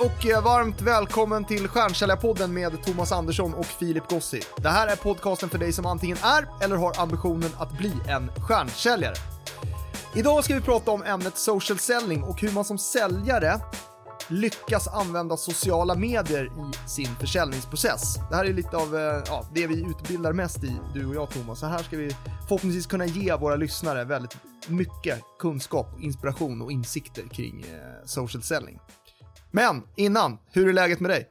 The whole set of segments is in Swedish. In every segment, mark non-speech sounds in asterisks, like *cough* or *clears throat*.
Hej och eh, varmt välkommen till Stjärnsäljarpodden med Thomas Andersson och Filip Gossi. Det här är podcasten för dig som antingen är eller har ambitionen att bli en stjärnsäljare. Idag ska vi prata om ämnet social selling och hur man som säljare lyckas använda sociala medier i sin försäljningsprocess. Det här är lite av eh, ja, det vi utbildar mest i, du och jag Thomas. Så här ska vi förhoppningsvis kunna ge våra lyssnare väldigt mycket kunskap, inspiration och insikter kring eh, social selling. Men innan, hur är läget med dig?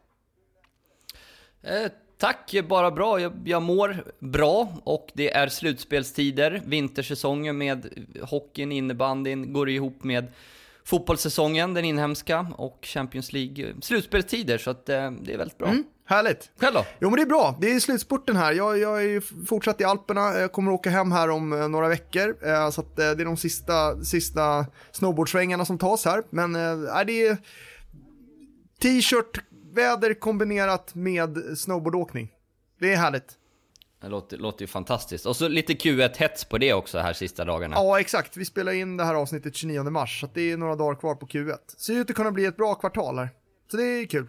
Eh, tack, bara bra. Jag, jag mår bra och det är slutspelstider. Vintersäsongen med hockeyn, innebandyn går ihop med fotbollssäsongen, den inhemska, och Champions League slutspelstider, så att eh, det är väldigt bra. Mm, härligt. Själv då? Jo men det är bra, det är slutspurten här. Jag, jag är fortsatt i Alperna, jag kommer åka hem här om eh, några veckor. Eh, så att, eh, det är de sista, sista snowboardsvängarna som tas här. Men eh, det är t-shirt, väder kombinerat med snowboardåkning. Det är härligt. Det låter, låter ju fantastiskt. Och så lite Q1-hets på det också här sista dagarna. Ja, exakt. Vi spelar in det här avsnittet 29 mars, så det är några dagar kvar på Q1. Ser ut att kunna bli ett bra kvartal här. Så det är kul.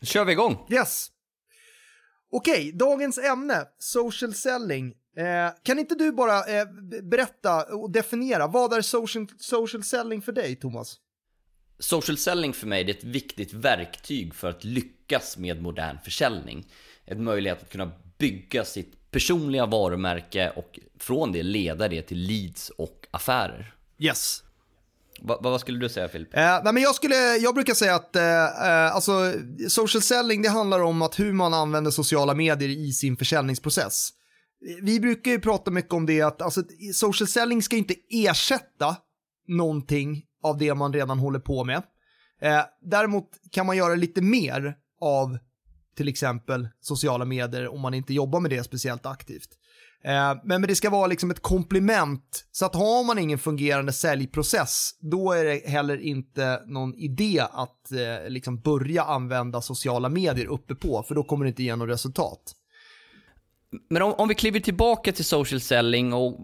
Då kör vi igång. Yes. Okej, dagens ämne, social selling. Eh, kan inte du bara eh, berätta och definiera, vad är social, social selling för dig, Thomas? Social selling för mig är ett viktigt verktyg för att lyckas med modern försäljning. En möjlighet att kunna bygga sitt personliga varumärke och från det leda det till leads och affärer. Yes. Va, vad skulle du säga Filip? Eh, nej men jag, skulle, jag brukar säga att eh, eh, alltså, social selling det handlar om att hur man använder sociala medier i sin försäljningsprocess. Vi brukar ju prata mycket om det att alltså, social selling ska inte ersätta någonting av det man redan håller på med. Eh, däremot kan man göra lite mer av till exempel sociala medier om man inte jobbar med det speciellt aktivt. Eh, men, men det ska vara liksom ett komplement, så att har man ingen fungerande säljprocess, då är det heller inte någon idé att eh, liksom börja använda sociala medier uppe på, för då kommer det inte ge något resultat. Men om, om vi kliver tillbaka till social selling och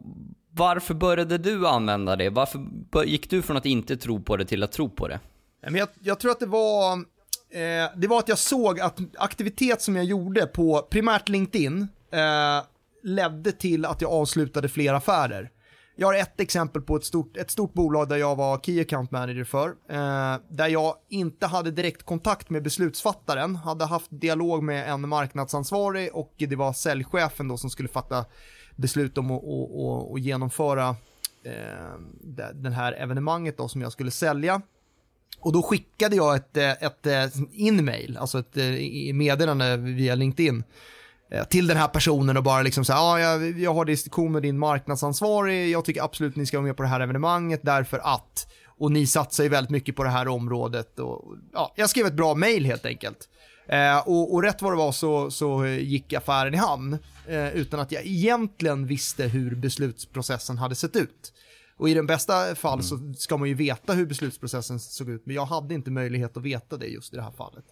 varför började du använda det? Varför gick du från att inte tro på det till att tro på det? Jag, jag tror att det var, eh, det var att jag såg att aktivitet som jag gjorde på primärt LinkedIn eh, ledde till att jag avslutade fler affärer. Jag har ett exempel på ett stort, ett stort bolag där jag var Key Account Manager för, eh, där jag inte hade direkt kontakt med beslutsfattaren, hade haft dialog med en marknadsansvarig och det var säljchefen då som skulle fatta beslut om att, att, att genomföra eh, det här evenemanget då som jag skulle sälja. Och då skickade jag ett, eh, ett, ett in-mail, alltså ett eh, meddelande via LinkedIn till den här personen och bara liksom så här, ja, jag, jag har diskussion med din marknadsansvarig, jag tycker absolut ni ska vara med på det här evenemanget därför att, och ni satsar ju väldigt mycket på det här området och, ja, jag skrev ett bra mail helt enkelt. Eh, och, och, rätt vad det var så, så gick affären i hamn eh, utan att jag egentligen visste hur beslutsprocessen hade sett ut. Och i den bästa fall mm. så ska man ju veta hur beslutsprocessen såg ut, men jag hade inte möjlighet att veta det just i det här fallet.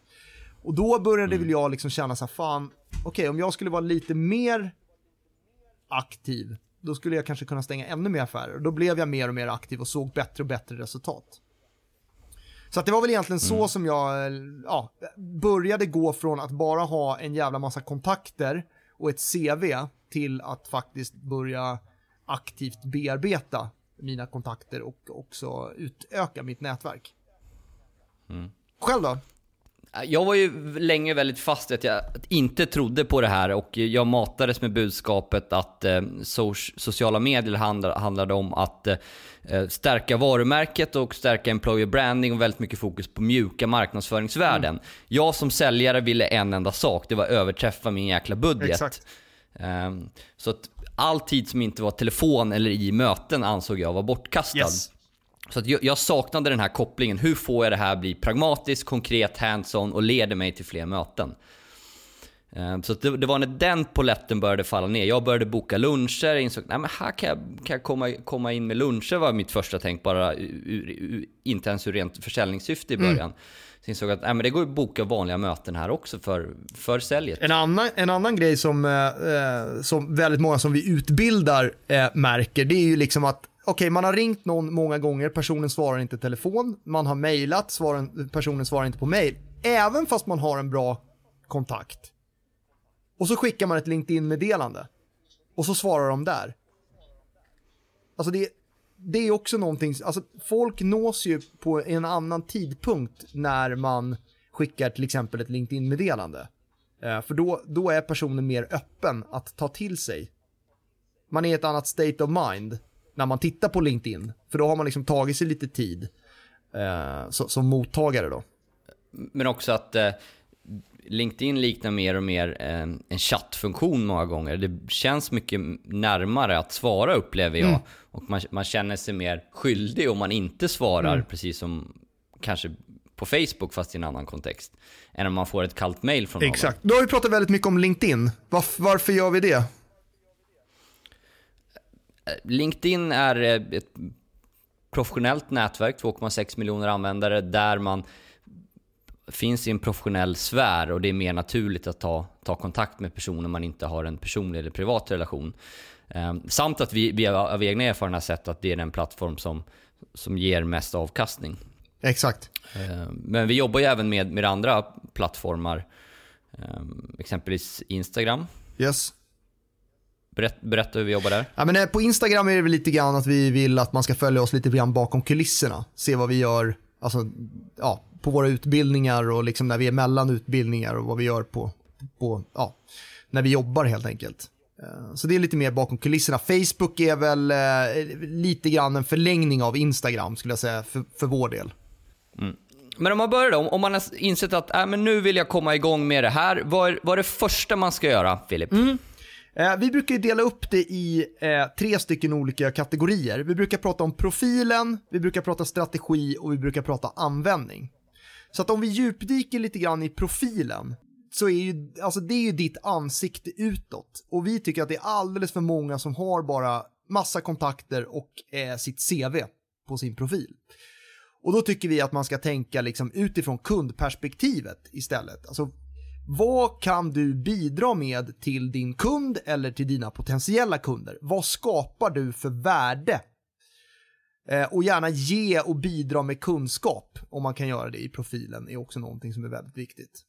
Och då började mm. väl jag liksom känna så här, fan, okej, okay, om jag skulle vara lite mer aktiv, då skulle jag kanske kunna stänga ännu mer affärer. Och då blev jag mer och mer aktiv och såg bättre och bättre resultat. Så det var väl egentligen så mm. som jag ja, började gå från att bara ha en jävla massa kontakter och ett CV till att faktiskt börja aktivt bearbeta mina kontakter och också utöka mitt nätverk. Mm. Själv då? Jag var ju länge väldigt fast i att jag inte trodde på det här och jag matades med budskapet att eh, so sociala medier handlade, om att eh, stärka varumärket och stärka employer branding och väldigt mycket fokus på mjuka marknadsföringsvärden. Mm. Jag som säljare ville en enda sak, det var att överträffa min jäkla budget. Exakt. Um, så att all tid som inte var telefon eller i möten ansåg jag var bortkastad. Yes. Så jag, jag, saknade den här kopplingen. Hur får jag det här bli pragmatiskt, konkret, hands-on och leder mig till fler möten? Ehm, så det, det, var när den poletten började falla ner. Jag började boka luncher, insåg att här kan jag, kan jag komma, komma in med luncher var mitt första tänk, bara ur, ur, inte ens ur rent försäljningssyfte i mm. början. Mm. Så insåg att nej, men det går att boka vanliga möten här också för, för säljet. En annan, en annan grej som, eh, som väldigt många som vi utbildar eh, märker, det är ju liksom att okay, man har ringt någon många gånger, personen svarar inte i telefon, man har mejlat, svaren, personen svarar inte på mejl. Även fast man har en bra kontakt. Och så skickar man ett LinkedIn-meddelande. Och så svarar de där. Alltså det, det är också någonting, alltså folk nås ju på en annan tidpunkt när man skickar till exempel ett LinkedIn-meddelande. Eh, för då, då är personen mer öppen att ta till sig. Man är i ett annat state of mind när man tittar på LinkedIn. För då har man liksom tagit sig lite tid eh, så, som mottagare då. Men också att eh, LinkedIn liknar mer och mer eh, en chattfunktion många gånger. Det känns mycket närmare att svara upplever jag. Mm. Och man, man, känner sig mer skyldig om man inte svarar, mm. precis som kanske på Facebook fast i en annan kontext. Än om man får ett kallt mail från någon. Exakt. Då har vi pratat väldigt mycket om LinkedIn. Varf varför gör vi det? LinkedIn är eh, ett professionellt nätverk, 2,6 miljoner användare, där man finns i en professionell sfär och det är mer naturligt att ta, ta kontakt med personer man inte har en personlig eller privat relation. Eh, samt att vi, vi av egna erfarenheter sett att det är den plattform som, som ger mest avkastning. Exakt. Eh, men vi jobbar ju även med, med andra plattformar. Eh, exempelvis Instagram. Yes. Berätt, berätta hur vi jobbar där. Ja, men eh, på Instagram är det väl lite grann att vi vill att man ska följa oss lite grann bakom kulisserna. Se vad vi gör alltså, ja, på våra utbildningar och liksom när vi är mellan utbildningar och vad vi gör på, på ja, när vi jobbar helt enkelt. Så det är lite mer bakom kulisserna. Facebook är väl eh, lite grann en förlängning av Instagram skulle jag säga för, för vår del. Mm. Men om man börjar då, om man har insett att äh, men nu vill jag komma igång med det här. Vad är, vad är det första man ska göra, Filip? Mm. Eh, vi brukar ju dela upp det i eh, tre stycken olika kategorier. Vi brukar prata om profilen, vi brukar prata strategi och vi brukar prata användning. Så att om vi djupdyker lite grann i profilen, så är ju, alltså det är ju ditt ansikte utåt. Och vi tycker att det är alldeles för många som har bara massa kontakter och eh, sitt CV på sin profil. Och då tycker vi att man ska tänka liksom utifrån kundperspektivet istället. Alltså, vad kan du bidra med till din kund eller till dina potentiella kunder? Vad skapar du för värde? Eh, och gärna ge och bidra med kunskap, om man kan göra det i profilen, är också någonting som är väldigt viktigt.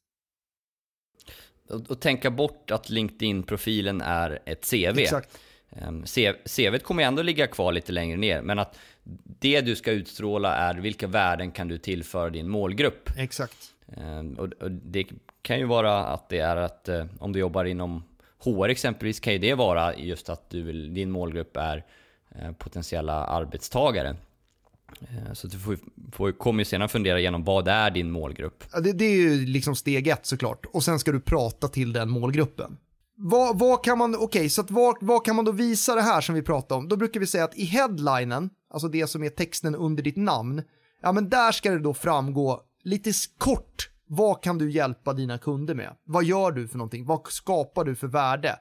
Och, och tänka bort att LinkedIn-profilen är ett CV. Exakt. Um, CV kommer ändå ligga kvar lite längre ner, men att det du ska utstråla är vilka värden kan du tillföra din målgrupp. Exakt. Och, och, det kan ju vara att det är att eh, om du jobbar inom HR exempelvis kan ju det vara just att du vill, din målgrupp är eh, potentiella arbetstagare. Eh, så du får, får, kommer ju senare fundera igenom vad är din målgrupp? Ja, det, det är ju liksom steg ett såklart. Och sen ska du prata till den målgruppen. Vad, vad, kan man, okej, okay, så att vad, vad, kan man då visa det här som vi pratade om? Då brukar vi säga att i headlinen, alltså det som är texten under ditt namn, ja men där ska det då framgå lite kort, vad kan du hjälpa dina kunder med? Vad gör du för någonting? Vad skapar du för värde?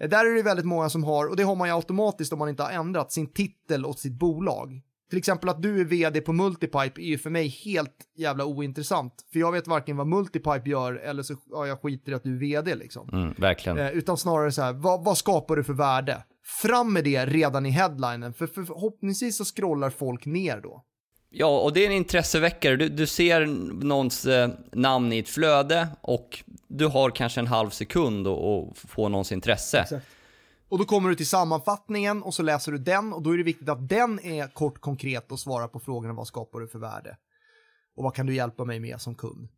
Eh, där är det väldigt många som har, och det har man ju automatiskt om man inte har ändrat, sin titel och sitt bolag. Till exempel att du är vd på Multipipe är ju för mig helt jävla ointressant. För jag vet varken vad Multipipe gör eller så ja, jag skiter i att du är vd liksom. Mm, verkligen. Eh, utan snarare så här, vad, vad, skapar du för värde? Fram med det redan i headlinen, för, för förhoppningsvis så scrollar folk ner då. Ja, och det är en intresseväckare. Du, du ser någons eh, namn i ett flöde och du har kanske en halv sekund att få någons intresse. Exakt. Och då kommer du till sammanfattningen och så läser du den och då är det viktigt att den är kort konkret och svarar på frågorna vad skapar du för värde? Och vad kan du hjälpa mig med som kund?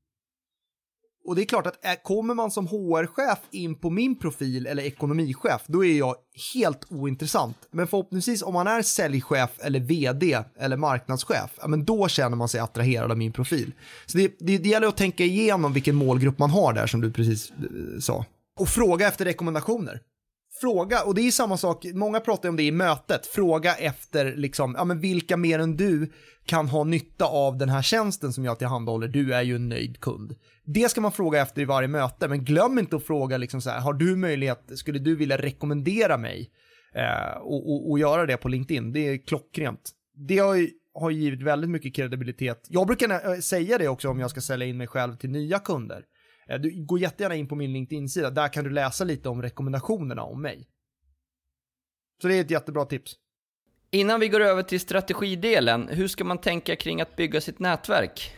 Och det är klart att eh, kommer man som HR-chef in på min profil eller ekonomichef, då är jag helt ointressant. Men förhoppningsvis om man är säljchef eller vd eller marknadschef, ja, men då känner man sig attraherad av min profil. Så det, det, det gäller att tänka igenom vilken målgrupp man har där som du precis eh, sa. Och fråga efter rekommendationer fråga, och det är samma sak, många pratar om det i mötet, fråga efter liksom, ja men vilka mer än du kan ha nytta av den här tjänsten som jag tillhandahåller, du är ju en nöjd kund. Det ska man fråga efter i varje möte, men glöm inte att fråga liksom så här, har du möjlighet, skulle du vilja rekommendera mig eh, och, och, och, göra det på LinkedIn? Det är klockrent. Det har ju har givit väldigt mycket kredibilitet. Jag brukar säga det också om jag ska sälja in mig själv till nya kunder. Eh, du går jättegärna in på min LinkedIn-sida, där kan du läsa lite om rekommendationerna om mig. Så det är ett jättebra tips. Innan vi går över till strategidelen, hur ska man tänka kring att bygga sitt nätverk?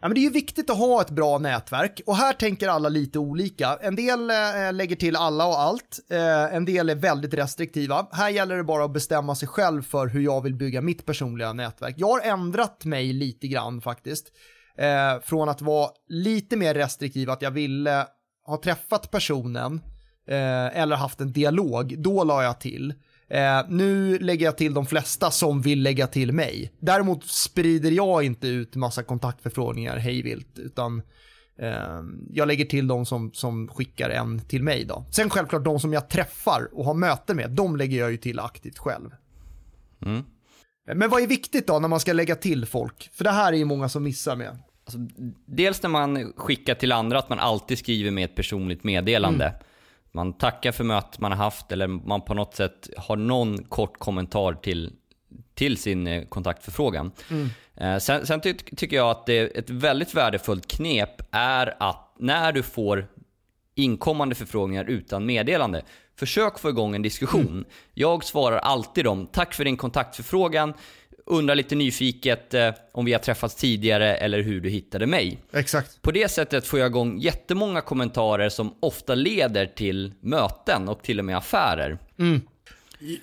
Ja, men det är ju viktigt att ha ett bra nätverk och här tänker alla lite olika. En del eh, lägger till alla och allt, eh, en del är väldigt restriktiva. Här gäller det bara att bestämma sig själv för hur jag vill bygga mitt personliga nätverk. Jag har ändrat mig lite grann faktiskt. Eh, från att vara lite mer restriktiv, att jag ville ha träffat personen eh, eller haft en dialog, då la jag till. Eh, nu lägger jag till de flesta som vill lägga till mig. Däremot sprider jag inte ut massa kontaktförfrågningar hejvilt, utan eh, jag lägger till de som, som skickar en till mig då. Sen självklart de som jag träffar och har möten med, de lägger jag ju till aktivt själv. Mm. Men vad är viktigt då när man ska lägga till folk? För det här är ju många som missar med. Alltså, dels när man skickar till andra, att man alltid skriver med ett personligt meddelande. Mm. Man tackar för mötet man har haft eller man på något sätt har någon kort kommentar till, till sin eh, kontaktförfrågan. Mm. Eh, sen, sen ty tycker jag att det ett väldigt värdefullt knep är att när du får inkommande förfrågningar utan meddelande, försök få igång en diskussion. Mm. Jag svarar alltid dem, tack för din kontaktförfrågan, undrar lite nyfiket eh, om vi har träffats tidigare eller hur du hittade mig. Exakt. På det sättet får jag igång jättemånga kommentarer som ofta leder till möten och till och med affärer. Mm.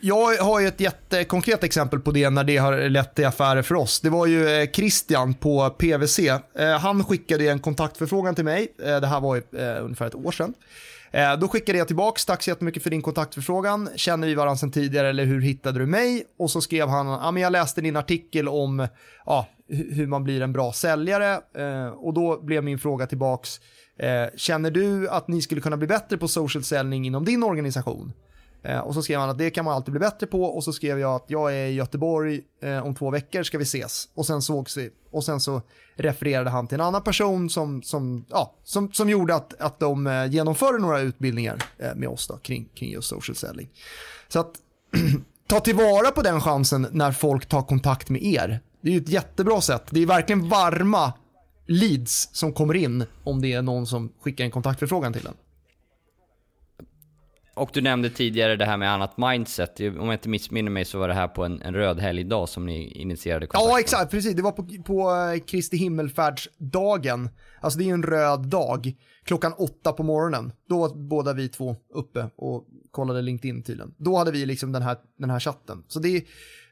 Jag har ju ett jättekonkret exempel på det när det har lett till affärer för oss. Det var ju eh, Christian på PVC. Eh, han skickade en kontaktförfrågan till mig. Det här var ju ungefär ett år sedan. Eh, då skickade jag tillbaks, tack så jättemycket för din kontaktförfrågan. Känner vi varandra sedan tidigare eller hur hittade du mig? Och så skrev han, ja men jag läste din artikel om ja, hur man blir en bra säljare. Eh, och då blev min fråga tillbaks, eh, känner du att ni skulle kunna bli bättre på social säljning inom din organisation? Eh, och så skrev han att det kan man alltid bli bättre på och så skrev jag att jag är i Göteborg eh, om två veckor ska vi ses. Och sen sågs vi. Och sen så refererade han till en annan person som, som, ja, som, som gjorde att, att de eh, genomförde några utbildningar eh, med oss då, kring, kring just social selling. Så att *clears throat* ta tillvara på den chansen när folk tar kontakt med er. Det är ju ett jättebra sätt. Det är verkligen varma leads som kommer in om det är någon som skickar en kontaktförfrågan till en. Och du nämnde tidigare det här med annat mindset. Om jag inte missminner mig så var det här på en, en röd helgdag som ni initierade kontakten. Ja, exakt. Precis. Det var på, på eh, Kristi himmelfärdsdagen. Alltså det är ju en röd dag. Klockan åtta på morgonen. Då var båda vi två uppe och kollade LinkedIn tydligen. Då hade vi liksom den här, den här chatten. Så det är,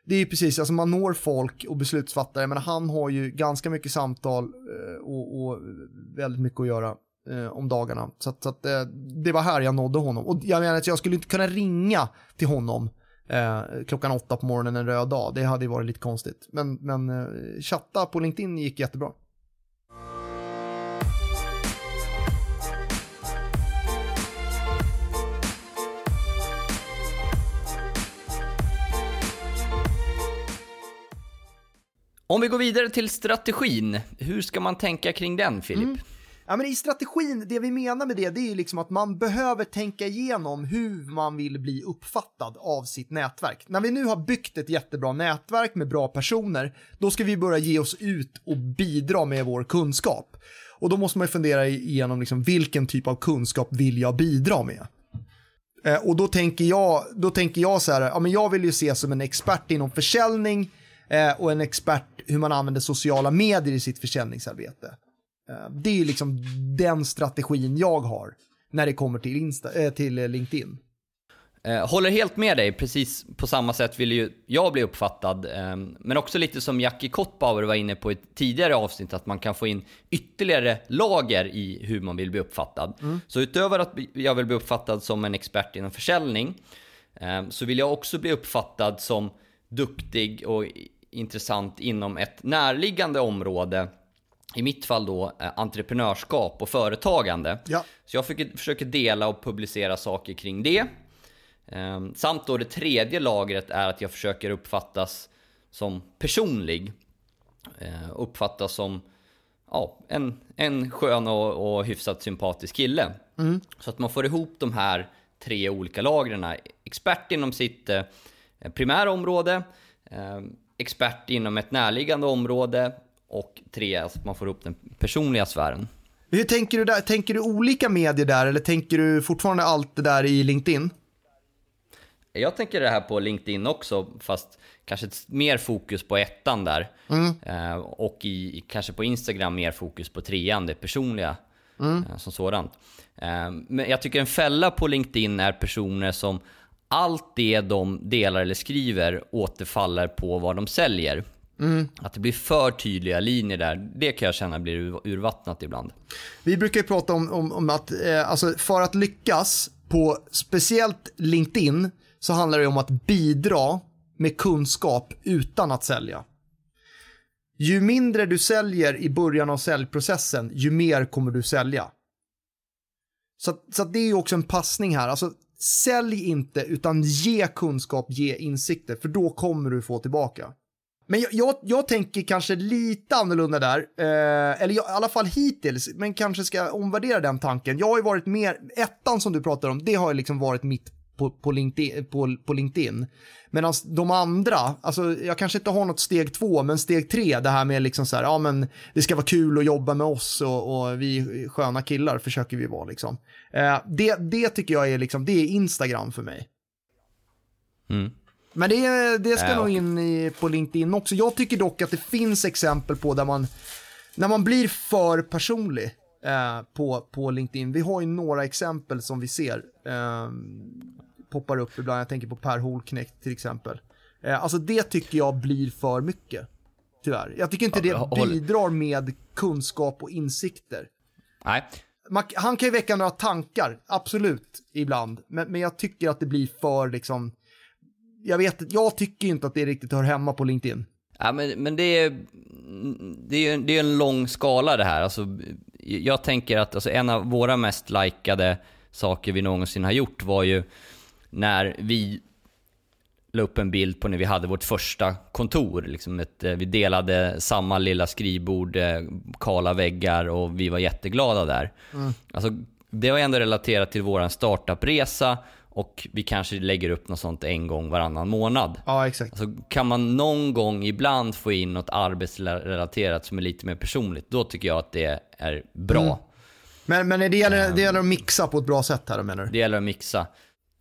det är precis, alltså man når folk och beslutsfattare, men han har ju ganska mycket samtal eh, och, och väldigt mycket att göra eh, om dagarna. Så, att, så att, eh, det var här jag nådde honom. Och jag menar att jag skulle inte kunna ringa till honom eh, klockan åtta på morgonen en röd dag. Det hade ju varit lite konstigt. Men, men eh, chatta på LinkedIn gick jättebra. Om vi går vidare till strategin, hur ska man tänka kring den Filip? Mm. Ja, men I strategin, det vi menar med det, det är liksom att man behöver tänka igenom hur man vill bli uppfattad av sitt nätverk. När vi nu har byggt ett jättebra nätverk med bra personer, då ska vi börja ge oss ut och bidra med vår kunskap. Och då måste man fundera igenom liksom, vilken typ av kunskap vill jag bidra med? Eh, och då tänker jag, då tänker jag så här, ja, men jag vill ju se som en expert inom försäljning eh, och en expert hur man använder sociala medier i sitt försäljningsarbete. Eh, det är liksom den strategin jag har när det kommer till, Insta, äh, till LinkedIn. Håller helt med dig, precis på samma sätt vill ju jag bli uppfattad. Men också lite som Jackie Kottbauer var inne på i ett tidigare avsnitt, att man kan få in ytterligare lager i hur man vill bli uppfattad. Mm. Så utöver att jag vill bli uppfattad som en expert inom försäljning, så vill jag också bli uppfattad som duktig och intressant inom ett närliggande område i mitt fall då eh, entreprenörskap och företagande. Ja. Så jag försöker dela och publicera saker kring det. Ehm, samt då det tredje lagret är att jag försöker uppfattas som personlig. Ehm, uppfattas som ja, en, en skön och, och hyfsat sympatisk kille. Mm. Så att man får ihop de här tre olika lagren. Expert inom sitt eh, primära område, eh, expert inom ett närliggande område och tre, att man får upp den personliga sfären. Hur tänker du där? Tänker du olika medier där eller tänker du fortfarande allt det där i LinkedIn? Jag tänker det här på LinkedIn också, fast kanske mer fokus på ettan där. Mm. Eh, och i, kanske på Instagram mer fokus på trean, det personliga mm. eh, som sådant. Eh, men jag tycker en fälla på LinkedIn är personer som allt det de delar eller skriver återfaller på vad de säljer. Mm. Att det blir för tydliga linjer där, det kan jag känna blir urvattnat ibland. Vi brukar ju prata om, om, om att, eh, alltså för att lyckas på speciellt LinkedIn så handlar det om att bidra med kunskap utan att sälja. Ju mindre du säljer i början av säljprocessen, ju mer kommer du sälja. Så, så det är ju också en passning här. Alltså, sälj inte, utan ge kunskap, ge insikter, för då kommer du få tillbaka. Men jag, jag, jag, tänker kanske lite annorlunda där, eh, eller jag, i alla fall hittills, men kanske ska omvärdera den tanken. Jag har ju varit mer, ettan som du pratar om, det har ju liksom varit mitt på, på, LinkedIn, på, på LinkedIn. Medan de andra, alltså jag kanske inte har något steg två, men steg tre, det här med liksom så här, ja men det ska vara kul att jobba med oss och, och vi sköna killar försöker vi vara liksom. Eh, det, det tycker jag är liksom, det är Instagram för mig. Mm. Men det, det ska äh, nog in i, på LinkedIn också. Jag tycker dock att det finns exempel på där man, när man blir för personlig eh, på, på LinkedIn. Vi har ju några exempel som vi ser eh, poppar upp ibland. Jag tänker på Per Holknekt till exempel. Eh, alltså det tycker jag blir för mycket. Tyvärr. Jag tycker inte det bidrar med kunskap och insikter. Nej. Man, han kan ju väcka några tankar, absolut, ibland. Men, men jag tycker att det blir för liksom jag vet jag tycker inte att det riktigt hör hemma på LinkedIn. Ja, men, men det är det är, det är en lång skala det här. Alltså, jag tänker att alltså, en av våra mest likade saker vi någonsin har gjort var ju när vi la upp en bild på när vi hade vårt första kontor. Liksom ett, eh, vi delade samma lilla skrivbord, eh, kala väggar och vi var jätteglada där. Mm. Alltså, det var ändå relaterat till vår startupresa och vi kanske lägger upp något sånt en gång varannan månad. Ja, exakt. Alltså, kan man någon gång ibland få in något arbetsrelaterat som är lite mer personligt, då tycker jag att det är bra. Mm. Men, men det, gäller, det gäller att mixa på ett bra sätt här menar du? Det gäller att mixa.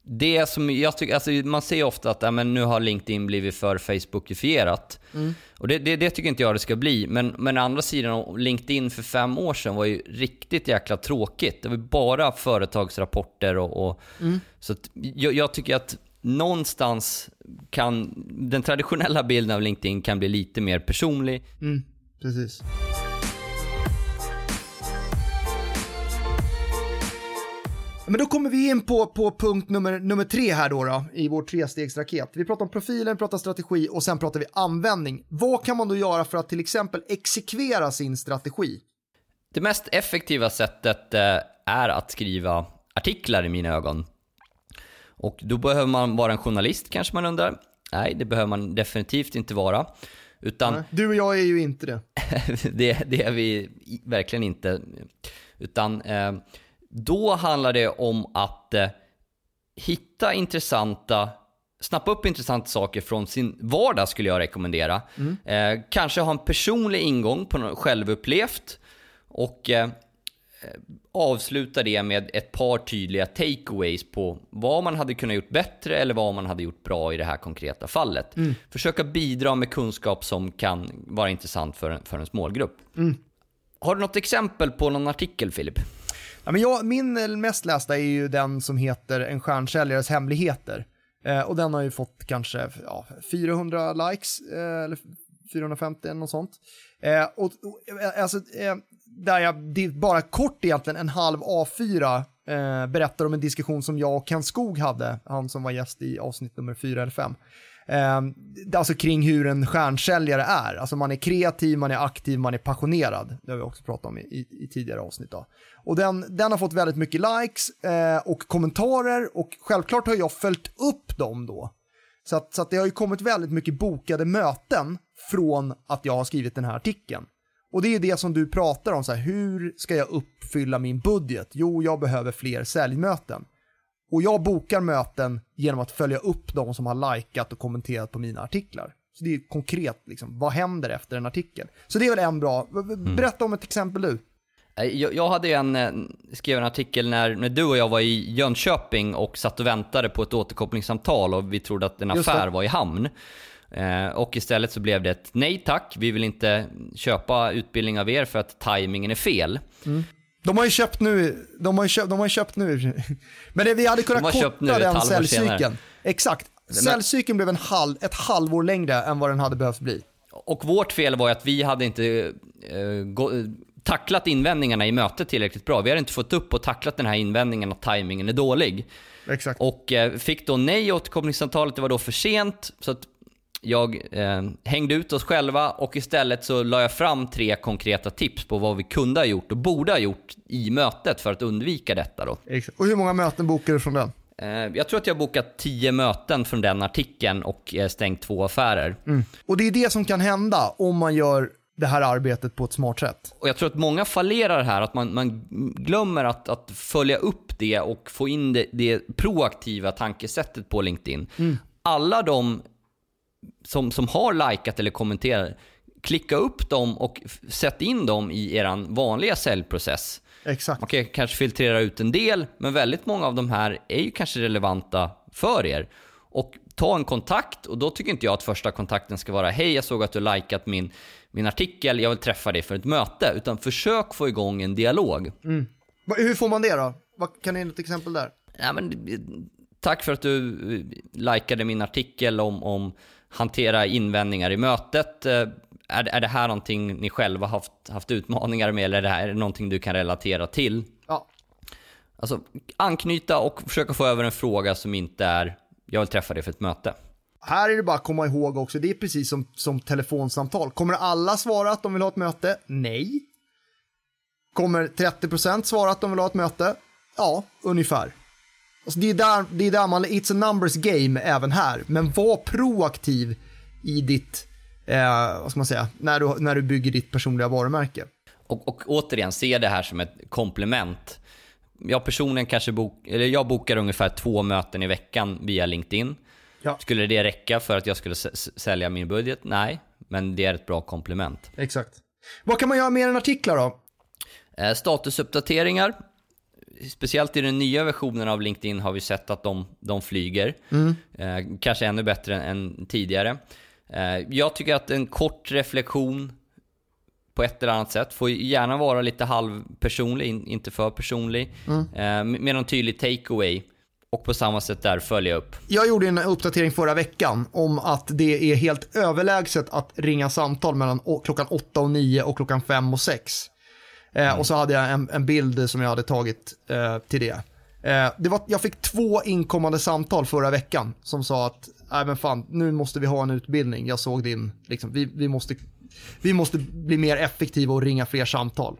Det som jag tycker, alltså man ser ofta att ja, men nu har LinkedIn blivit för Facebookifierat. Mm. Och det, det, det, tycker inte jag det ska bli. Men, men å andra sidan, LinkedIn för fem år sedan var ju riktigt jäkla tråkigt. Det var bara företagsrapporter och... och mm. Så jag, jag, tycker att någonstans kan den traditionella bilden av LinkedIn kan bli lite mer personlig. Mm, precis. Men då kommer vi in på, på punkt nummer, nummer tre här då, då i vår trestegsraket. Vi pratar om profilen, pratar strategi och sen pratar vi användning. Vad kan man då göra för att till exempel exekvera sin strategi? Det mest effektiva sättet eh, är att skriva artiklar i mina ögon. Och då behöver man vara en journalist kanske man undrar. Nej, det behöver man definitivt inte vara. Utan, du och jag är ju inte det. *laughs* det, det är vi verkligen inte. Utan eh, då handlar det om att eh, hitta intressanta, snappa upp intressanta saker från sin vardag skulle jag rekommendera. Mm. Eh, kanske ha en personlig ingång på något självupplevt och eh, avsluta det med ett par tydliga takeaways på vad man hade kunnat gjort bättre eller vad man hade gjort bra i det här konkreta fallet. Mm. Försöka bidra med kunskap som kan vara intressant för en, för en målgrupp. Mm. Har du något exempel på någon artikel, Filip? Ja, men jag, min mest lästa är ju den som heter En stjärnsäljares hemligheter. Eh, och den har ju fått kanske ja, 400 likes, eh, eller 450 eller något sånt. Eh, och, och, alltså, eh, där jag, det är bara kort egentligen, en halv A4, eh, berättar om en diskussion som jag och Ken Skog hade, han som var gäst i avsnitt nummer 4 eller 5. Eh, alltså kring hur en stjärnsäljare är. Alltså man är kreativ, man är aktiv, man är passionerad. Det har vi också pratat om i, i, i tidigare avsnitt. Då. Och den, den har fått väldigt mycket likes eh, och kommentarer och självklart har jag följt upp dem då. Så, att, så att det har ju kommit väldigt mycket bokade möten från att jag har skrivit den här artikeln. Och det är det som du pratar om, så här, hur ska jag uppfylla min budget? Jo, jag behöver fler säljmöten. Och jag bokar möten genom att följa upp de som har likat och kommenterat på mina artiklar. Så det är konkret, liksom, vad händer efter en artikel? Så det är väl en bra, berätta om ett exempel du. Eh, jag, hade ju en, eh, skrev en artikel när, när du och jag var i Jönköping och satt och väntade på ett återkopplingssamtal och vi trodde att en affär var i hamn. Eh, och istället så blev det ett nej tack, vi vill inte köpa utbildning av er för att tajmingen är fel. Mm. De har ju köpt nu, de har ju köpt, de har köpt nu. *laughs* Men det, vi hade kunnat korta den säljcykeln. Exakt. Säljcykeln blev en halv, ett halvår längre än vad den hade behövt bli. Och vårt fel var ju att vi hade inte uh, gå, tacklat invändningarna i mötet tillräckligt bra. Vi hade inte fått upp och tacklat den här invändningen att tajmingen är dålig. Exakt. Och uh, fick då nej i återkopplingssamtalet, det var då för sent. Så att jag eh, hängde ut oss själva och istället så la jag fram tre konkreta tips på vad vi kunde ha gjort och borde ha gjort i mötet för att undvika detta. Då. Exakt. Och hur många möten bokade du från den? Eh, jag tror att jag bokat tio möten från den artikeln och eh, stängt två affärer. Mm. Och det är det som kan hända om man gör det här arbetet på ett smart sätt. Och Jag tror att många fallerar här, att man, man glömmer att, att följa upp det och få in det, det proaktiva tankesättet på LinkedIn. Mm. Alla de som, som har likat eller kommenterat, klicka upp dem och sätt in dem i er vanliga säljprocess. Exakt. Man kan kanske filtrera ut en del, men väldigt många av de här är ju kanske relevanta för er. Och ta en kontakt och då tycker inte jag att första kontakten ska vara hej jag såg att du likat min, min artikel, jag vill träffa dig för ett möte. Utan försök få igång en dialog. Mm. Hur får man det då? Kan du ge något exempel där? Ja, men, tack för att du likade min artikel om, om hantera invändningar i mötet. Eh, är, är det här någonting ni själva haft, haft utmaningar med eller är det, här, är det någonting du kan relatera till? Ja. Alltså anknyta och försöka få över en fråga som inte är jag vill träffa dig för ett möte. Här är det bara att komma ihåg också, det är precis som, som telefonsamtal. Kommer alla svara att de vill ha ett möte? Nej. Kommer 30% svara att de vill ha ett möte? Ja, ungefär. Alltså det, är där, det är där man, it's a numbers game även här. Men var proaktiv i ditt, eh, vad ska man säga, när du, när du bygger ditt personliga varumärke. Och, och återigen, se det här som ett komplement. Jag personligen kanske bok, eller jag bokar ungefär två möten i veckan via LinkedIn. Ja. Skulle det räcka för att jag skulle sälja min budget? Nej, men det är ett bra komplement. Exakt. Vad kan man göra mer än artiklar då? Eh, statusuppdateringar speciellt i den nya versionen av LinkedIn har vi sett att de, de flyger. Mm. Eh, kanske ännu bättre än tidigare. Eh, jag tycker att en kort reflektion på ett eller annat sätt får gärna vara lite halvpersonlig, inte för personlig. Mm. Eh, med någon tydlig takeaway. Och på samma sätt där följa upp. Jag gjorde en uppdatering förra veckan om att det är helt överlägset att ringa samtal mellan klockan 8 och 9 och klockan 5 och 6. Eh, mm. Och så hade jag en, en, bild som jag hade tagit eh, till det. Eh, det var, jag fick två inkommande samtal förra veckan som sa att nej men fan, nu måste vi ha en utbildning. Jag såg din, liksom, vi, vi, måste, vi måste bli mer effektiva och ringa fler samtal.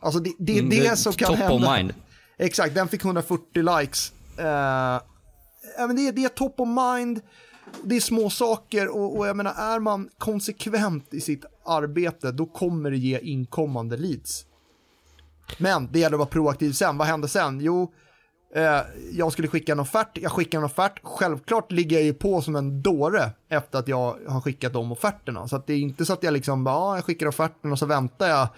Alltså det, det är mm, det, det som kan top hända. Of mind. Exakt, den fick 140 likes. Uh, men det, det är top of mind, det är små saker och, och jag menar är man konsekvent i sitt arbete då kommer det ge inkommande leads. Men det gäller att vara proaktiv sen. Vad hände sen? Jo, eh, jag skulle skicka en offert, jag skickar en offert. Självklart ligger jag ju på som en dåre efter att jag har skickat de offerterna. Så att det är inte så att jag liksom, ja, jag skickar offerten och så väntar jag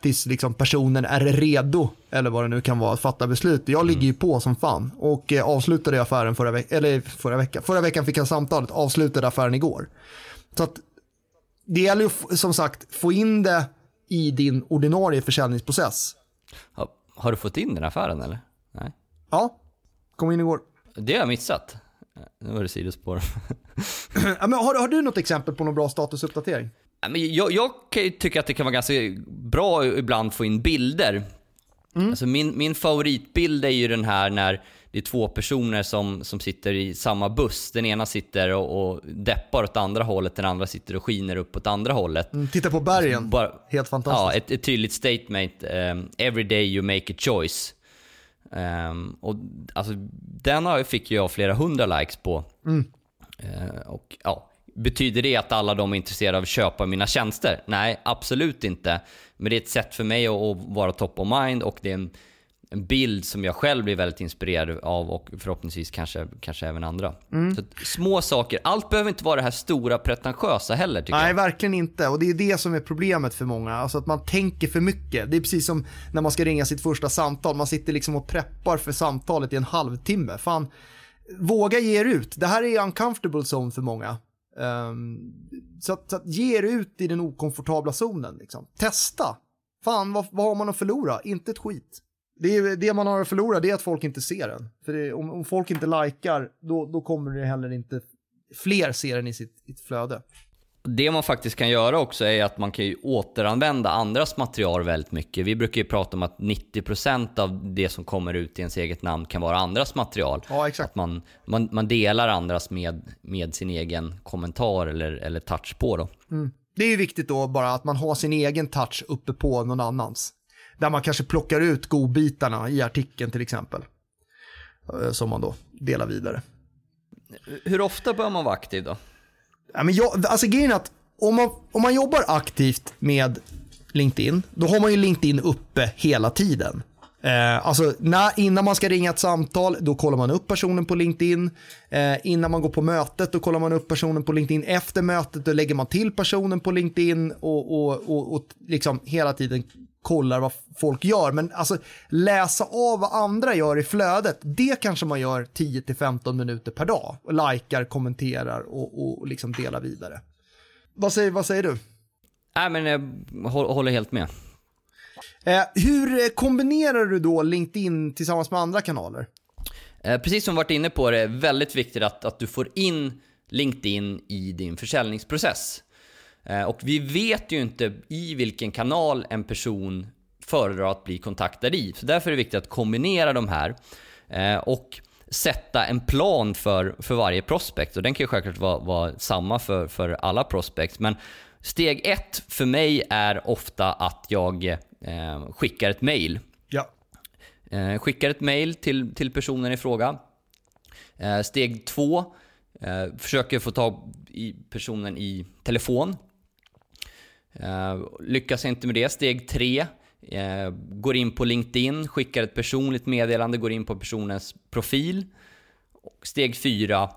tills liksom personen är redo, eller vad det nu kan vara, att fatta beslut. Jag ligger ju på som fan och eh, avslutade affären förra veckan, eller förra veckan, förra veckan fick jag samtalet, avslutade affären igår. Så att det gäller ju som sagt få in det i din ordinarie försäljningsprocess. Har, har du fått in den affären eller? Nej. Ja, kom in igår. Det har jag missat. Nu var det sidospår. *clears throat* ja, men har, har, du något exempel på någon bra statusuppdatering? Jag, jag tycka att det kan vara ganska bra ibland att få in bilder. Mm. Alltså min, min favoritbild är ju den här när det är två personer som, som sitter i samma buss. Den ena sitter och, och deppar åt andra hållet, den andra sitter och skiner upp åt andra hållet. Mm, titta på bergen. Alltså, bara, Helt fantastiskt. Ja, ett, ett tydligt statement. Um, every day you make a choice. Um, och alltså, den fick jag flera hundra likes på. Mm. Uh, och ja, Betyder det att alla de är intresserade av att köpa mina tjänster? Nej, absolut inte. Men det är ett sätt för mig att vara top of mind och det är en, en bild som jag själv blir väldigt inspirerad av och förhoppningsvis kanske, kanske även andra. Mm. Så små saker, allt behöver inte vara det här stora pretentiösa heller tycker Nej, jag. Verkligen inte. Och det är det som är problemet för många. Alltså att man tänker för mycket. Det är precis som när man ska ringa sitt första samtal. Man sitter liksom och preppar för samtalet i en halvtimme. Fan, våga ge er ut. Det här är uncomfortable zone för många. Um, så, att, så att ge er ut i den okomfortabla zonen. Liksom. Testa. Fan, vad, vad har man att förlora? Inte ett skit. Det, är, det man har att förlora det är att folk inte ser den. För det, om, om, folk inte likar, då, då kommer det heller inte fler se den i sitt, i sitt flöde. Det man faktiskt kan göra också är att man kan ju återanvända andras material väldigt mycket. Vi brukar ju prata om att 90% av det som kommer ut i ens eget namn kan vara andras material. Ja, exakt. Att man, man, man delar andras med, med sin egen kommentar eller, eller touch på. Då. Mm. Det är ju viktigt då bara att man har sin egen touch uppe på någon annans. Där man kanske plockar ut godbitarna i artikeln till exempel. Eh, som man då delar vidare. Hur ofta bör man vara aktiv då? Ja, men jag, alltså grejen är att om man, om man jobbar aktivt med LinkedIn, då har man ju LinkedIn uppe hela tiden. Eh, alltså när, innan man ska ringa ett samtal, då kollar man upp personen på LinkedIn. Eh, innan man går på mötet, då kollar man upp personen på LinkedIn. Efter mötet, då lägger man till personen på LinkedIn och, och, och, och liksom hela tiden kollar vad folk gör. Men alltså läsa av vad andra gör i flödet, det kanske man gör 10-15 minuter per dag. Och likar, kommenterar och, och, liksom delar vidare. Vad säger, vad säger du? Nej, men jag håller helt med. Eh, hur kombinerar du då LinkedIn tillsammans med andra kanaler? Eh, precis som vi varit inne på det är väldigt viktigt att, att du får in LinkedIn i din försäljningsprocess. Eh, och vi vet ju inte i vilken kanal en person föredrar att bli kontaktad i. Så därför är det viktigt att kombinera de här. Eh, och sätta en plan för, för varje prospect. Och den kan ju självklart vara, vara samma för, för alla prospects. Men steg ett för mig är ofta att jag eh, skickar ett mail. Ja. Eh, skickar ett mail till, till personen i fråga. Eh, steg två, eh, försöker få tag i personen i telefon. Uh, lyckas inte med det. Steg tre, uh, går in på LinkedIn, skickar ett personligt meddelande, går in på personens profil. Steg fyra,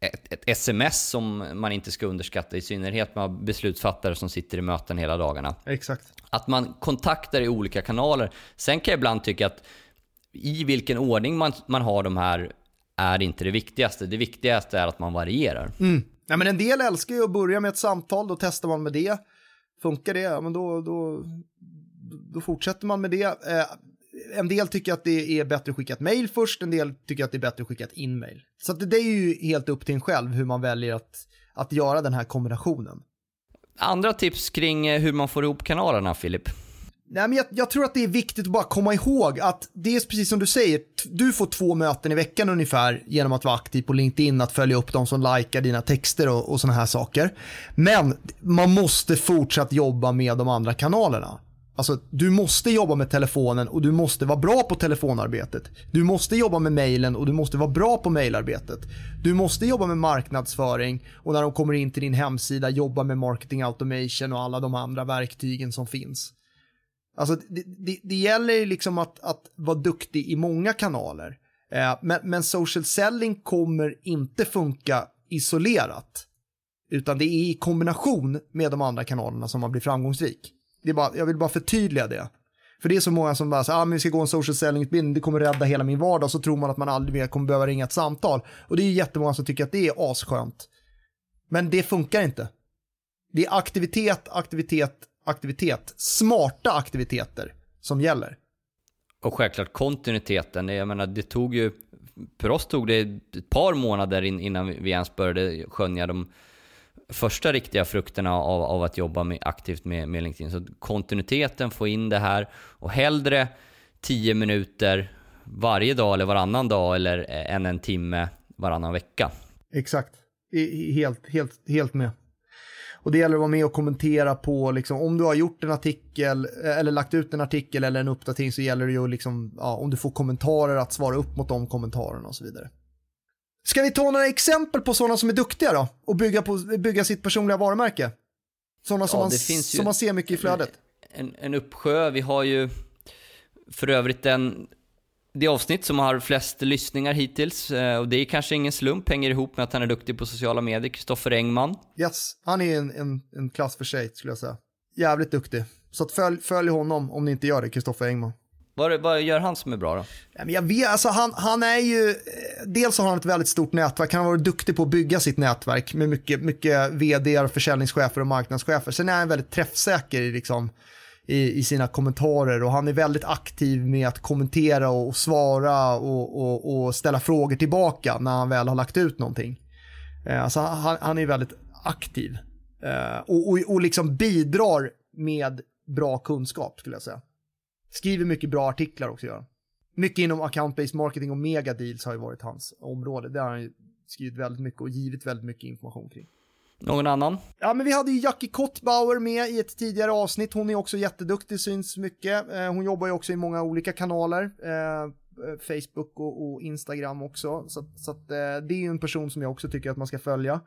ett, ett, sms som man inte ska underskatta, i synnerhet med beslutsfattare som sitter i möten hela dagarna. Exakt. Att man kontaktar i olika kanaler. Sen kan jag ibland tycka att i vilken ordning man, man har de här är inte det viktigaste. Det viktigaste är att man varierar. Mm. Ja, men en del älskar ju att börja med ett samtal, då testar man med det. Funkar det, ja, men då, då, då fortsätter man med det. Eh, en del tycker att det är bättre att skicka ett mail först, en del tycker att det är bättre att skicka ett inmail. Så det, det är ju helt upp till en själv hur man väljer att, att göra den här kombinationen. Andra tips kring eh, hur man får ihop kanalerna, Filip? Nej, men jag, jag, tror att det är viktigt att bara komma ihåg att det är precis som du säger, du får två möten i veckan ungefär genom att vara aktiv på LinkedIn, att följa upp de som likar dina texter och, och sådana här saker. Men man måste fortsatt jobba med de andra kanalerna. Alltså, du måste jobba med telefonen och du måste vara bra på telefonarbetet. Du måste jobba med mejlen och du måste vara bra på mejlarbetet. Du måste jobba med marknadsföring och när de kommer in till din hemsida jobba med marketing automation och alla de andra verktygen som finns. Alltså det, det, det gäller liksom att, att vara duktig i många kanaler. Eh, men, men social selling kommer inte funka isolerat. Utan det är i kombination med de andra kanalerna som man blir framgångsrik. Det är bara, jag vill bara förtydliga det. För det är så många som bara säger, ah, men vi ska gå en social selling-utbildning, det kommer rädda hela min vardag, så tror man att man aldrig mer kommer behöva ringa ett samtal. Och det är jättemånga som tycker att det är asskönt. Men det funkar inte. Det är aktivitet, aktivitet, aktivitet, smarta aktiviteter som gäller. Och självklart kontinuiteten. Jag menar, det tog ju, för oss tog det ett par månader innan vi ens började skönja de första riktiga frukterna av, av att jobba med, aktivt med, med LinkedIn. Så kontinuiteten, få in det här och hellre 10 minuter varje dag eller varannan dag eller en en timme varannan vecka. Exakt. Helt, helt, helt med. Och det gäller att vara med och kommentera på, liksom, om du har gjort en artikel eh, eller lagt ut en artikel eller en uppdatering så gäller det ju liksom, ja, om du får kommentarer att svara upp mot de kommentarerna och så vidare. Ska vi ta några exempel på sådana som är duktiga då? Och bygga, på, bygga sitt personliga varumärke? Sådana som, ja, man, som man ser mycket i flödet. En, en uppsjö, vi har ju för övrigt den, det avsnitt som har flest lyssningar hittills. Eh, och det är kanske ingen slump, hänger ihop med att han är duktig på sociala medier, Kristoffer Engman. Yes, han är en, en, en klass för sig skulle jag säga. Jävligt duktig. Så att följ, följ honom om ni inte gör det, Kristoffer Engman. Vad, vad gör han som är bra då? Jag vet, alltså han, han är ju, eh, dels har han ett väldigt stort nätverk, han har varit duktig på att bygga sitt nätverk med mycket, mycket vd, försäljningschefer och marknadschefer. Sen är han väldigt träffsäker i, liksom, i, i sina kommentarer och han är väldigt aktiv med att kommentera och, och svara och, och, och, ställa frågor tillbaka när han väl har lagt ut någonting. Eh, alltså han, han är väldigt aktiv eh, och, och, och liksom bidrar med bra kunskap skulle jag säga. Skriver mycket bra artiklar också gör Mycket inom account-based marketing och megadeals har ju varit hans område. Där har han ju skrivit väldigt mycket och givit väldigt mycket information kring. Någon annan? Ja, men vi hade ju Jackie Kottbauer med i ett tidigare avsnitt. Hon är också jätteduktig, syns mycket. Eh, hon jobbar ju också i många olika kanaler. Eh, eh, Facebook och, och, Instagram också. Så, så att, eh, det är ju en person som jag också tycker att man ska följa.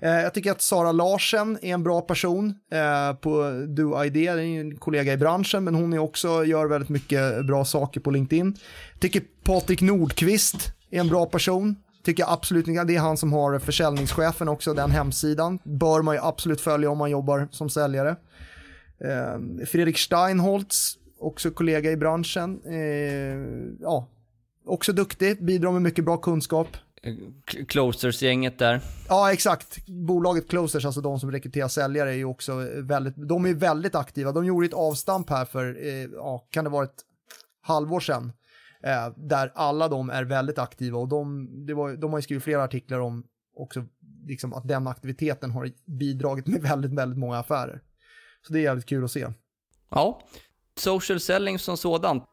Eh, jag tycker att Sara Larsen är en bra person eh, på DoID, det är en kollega i branschen, men hon är också, gör väldigt mycket bra saker på LinkedIn. Jag tycker Patrik Nordqvist är en bra person. Tycker jag absolut inte, det är han som har försäljningschefen också, den hemsidan. Bör man ju absolut följa om man jobbar som säljare. Eh, Fredrik Steinholtz, också kollega i branschen. ja, också duktig, bidrar med mycket bra kunskap. Closers-gänget där. Ja, exakt. Bolaget Closers, alltså de som rekryterar säljare, är ju också väldigt, de är väldigt aktiva. De gjorde ett avstamp här för, eh, ja, kan det vara ett halvår sedan, eh, där alla de är väldigt aktiva och de, det var, de har ju skrivit flera artiklar om också liksom att den aktiviteten har bidragit med väldigt, väldigt många affärer. Så det är jävligt kul att se. Ja, social selling som sådant.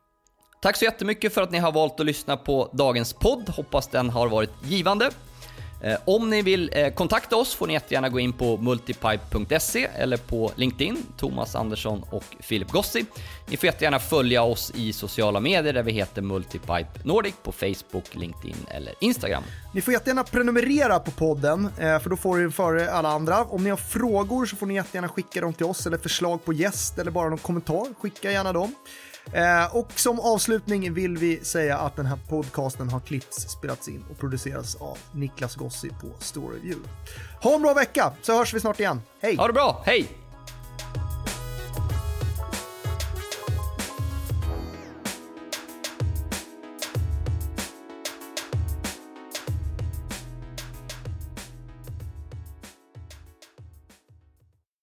Tack så jättemycket för att ni har valt att lyssna på dagens podd. Hoppas den har varit givande. Eh, om ni vill eh, kontakta oss får ni jättegärna gå in på multipipe.se eller på LinkedIn, Thomas Andersson och Filip Gossi. Ni får jättegärna följa oss i sociala medier där vi heter Multipipe Nordic på Facebook, LinkedIn eller Instagram. Ni får jättegärna prenumerera på podden, eh, för då får ni före alla andra. Om ni har frågor så får ni jättegärna skicka dem till oss eller förslag på gäst eller bara någon kommentar, skicka gärna dem. Eh, och som avslutning vill vi säga att den här podcasten har klippts, spelats in och producerats av Niklas Gossi på Storyview. Ha en bra vecka så hörs vi snart igen. Hej! Ha det bra, hej!